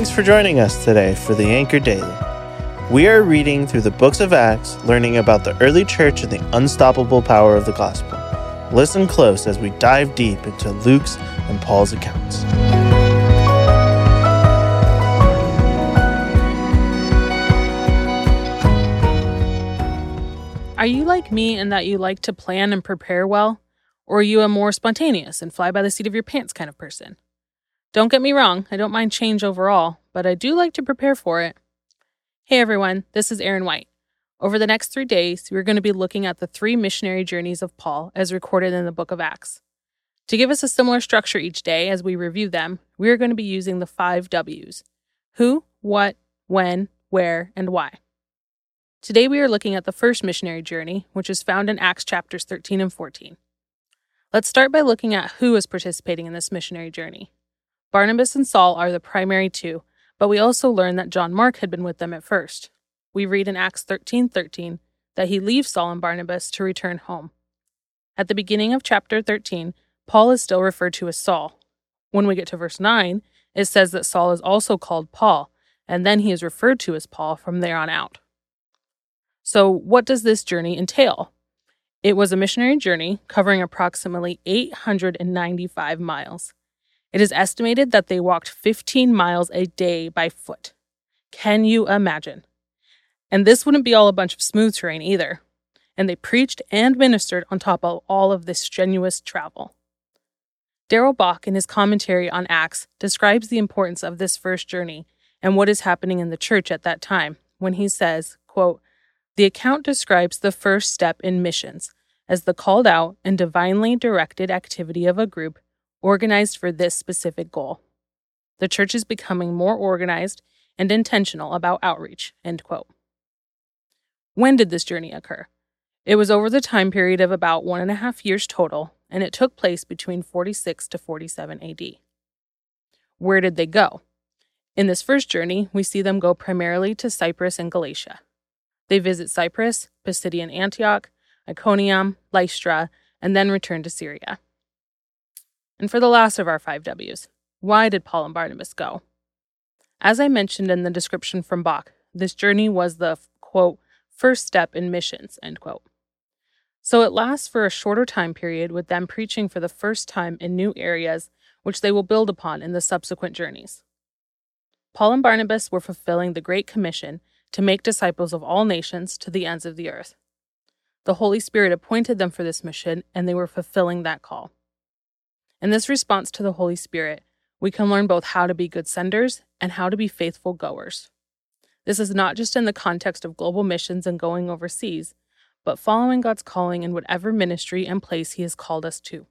Thanks for joining us today for the Anchor Daily. We are reading through the books of Acts, learning about the early church and the unstoppable power of the gospel. Listen close as we dive deep into Luke's and Paul's accounts. Are you like me in that you like to plan and prepare well? Or are you a more spontaneous and fly by the seat of your pants kind of person? Don't get me wrong, I don't mind change overall, but I do like to prepare for it. Hey everyone, this is Aaron White. Over the next three days, we're going to be looking at the three missionary journeys of Paul as recorded in the book of Acts. To give us a similar structure each day as we review them, we are going to be using the five W's who, what, when, where, and why. Today we are looking at the first missionary journey, which is found in Acts chapters 13 and 14. Let's start by looking at who is participating in this missionary journey. Barnabas and Saul are the primary two, but we also learn that John Mark had been with them at first. We read in Acts 13:13 13, that he leaves Saul and Barnabas to return home. At the beginning of chapter 13, Paul is still referred to as Saul. When we get to verse 9, it says that Saul is also called Paul, and then he is referred to as Paul from there on out. So, what does this journey entail? It was a missionary journey covering approximately 895 miles. It is estimated that they walked 15 miles a day by foot. Can you imagine? And this wouldn't be all a bunch of smooth terrain either. And they preached and ministered on top of all of this strenuous travel. Darrell Bock, in his commentary on Acts, describes the importance of this first journey and what is happening in the church at that time when he says, quote, the account describes the first step in missions as the called out and divinely directed activity of a group organized for this specific goal. The church is becoming more organized and intentional about outreach. End quote. When did this journey occur? It was over the time period of about one and a half years total, and it took place between 46 to 47 AD. Where did they go? In this first journey, we see them go primarily to Cyprus and Galatia. They visit Cyprus, Pisidian Antioch, Iconium, Lystra, and then return to Syria. And for the last of our five W's, why did Paul and Barnabas go? As I mentioned in the description from Bock, this journey was the, quote, first step in missions, end quote. So it lasts for a shorter time period with them preaching for the first time in new areas, which they will build upon in the subsequent journeys. Paul and Barnabas were fulfilling the Great Commission to make disciples of all nations to the ends of the earth. The Holy Spirit appointed them for this mission, and they were fulfilling that call. In this response to the Holy Spirit, we can learn both how to be good senders and how to be faithful goers. This is not just in the context of global missions and going overseas, but following God's calling in whatever ministry and place He has called us to.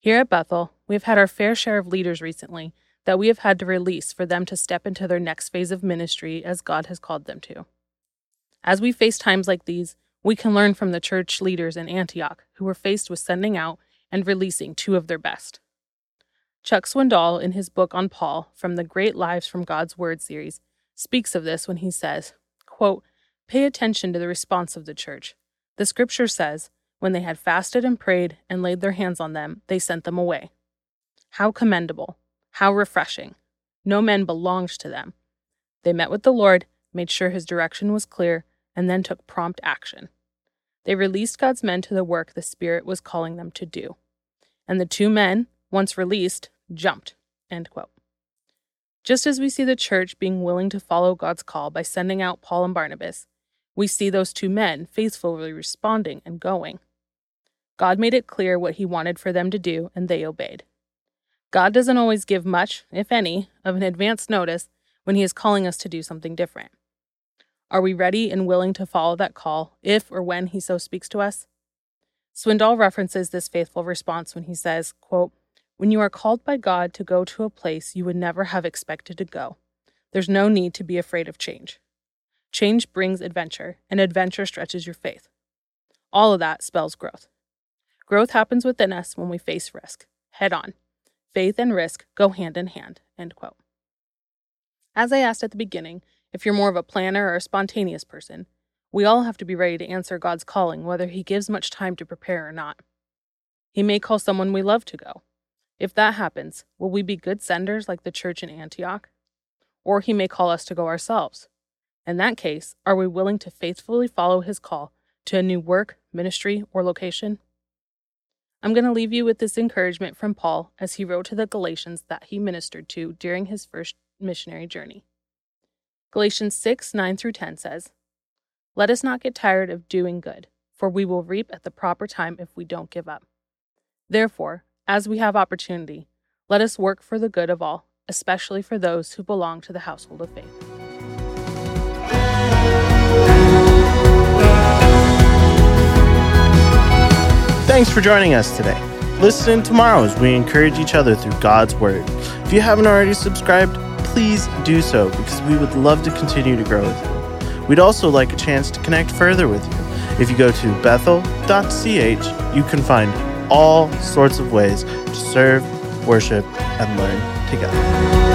Here at Bethel, we have had our fair share of leaders recently that we have had to release for them to step into their next phase of ministry as God has called them to. As we face times like these, we can learn from the church leaders in Antioch who were faced with sending out and releasing two of their best. Chuck Swindoll, in his book on Paul from the Great Lives from God's Word series, speaks of this when he says, quote, Pay attention to the response of the church. The scripture says, When they had fasted and prayed and laid their hands on them, they sent them away. How commendable! How refreshing. No men belonged to them. They met with the Lord, made sure his direction was clear, and then took prompt action. They released God's men to the work the Spirit was calling them to do. And the two men, once released, jumped. Just as we see the church being willing to follow God's call by sending out Paul and Barnabas, we see those two men faithfully responding and going. God made it clear what he wanted for them to do, and they obeyed. God doesn't always give much, if any, of an advance notice when He is calling us to do something different. Are we ready and willing to follow that call if or when He so speaks to us? Swindoll references this faithful response when he says, quote, When you are called by God to go to a place you would never have expected to go, there's no need to be afraid of change. Change brings adventure, and adventure stretches your faith. All of that spells growth. Growth happens within us when we face risk, head on faith and risk go hand in hand. End quote. As I asked at the beginning, if you're more of a planner or a spontaneous person, we all have to be ready to answer God's calling, whether He gives much time to prepare or not. He may call someone we love to go. If that happens, will we be good senders like the church in Antioch? or He may call us to go ourselves. In that case, are we willing to faithfully follow His call to a new work, ministry, or location? I'm going to leave you with this encouragement from Paul as he wrote to the Galatians that he ministered to during his first missionary journey. Galatians 6 9 through 10 says, Let us not get tired of doing good, for we will reap at the proper time if we don't give up. Therefore, as we have opportunity, let us work for the good of all, especially for those who belong to the household of faith. Thanks for joining us today. Listen tomorrow as we encourage each other through God's Word. If you haven't already subscribed, please do so because we would love to continue to grow with you. We'd also like a chance to connect further with you. If you go to bethel.ch, you can find all sorts of ways to serve, worship, and learn together.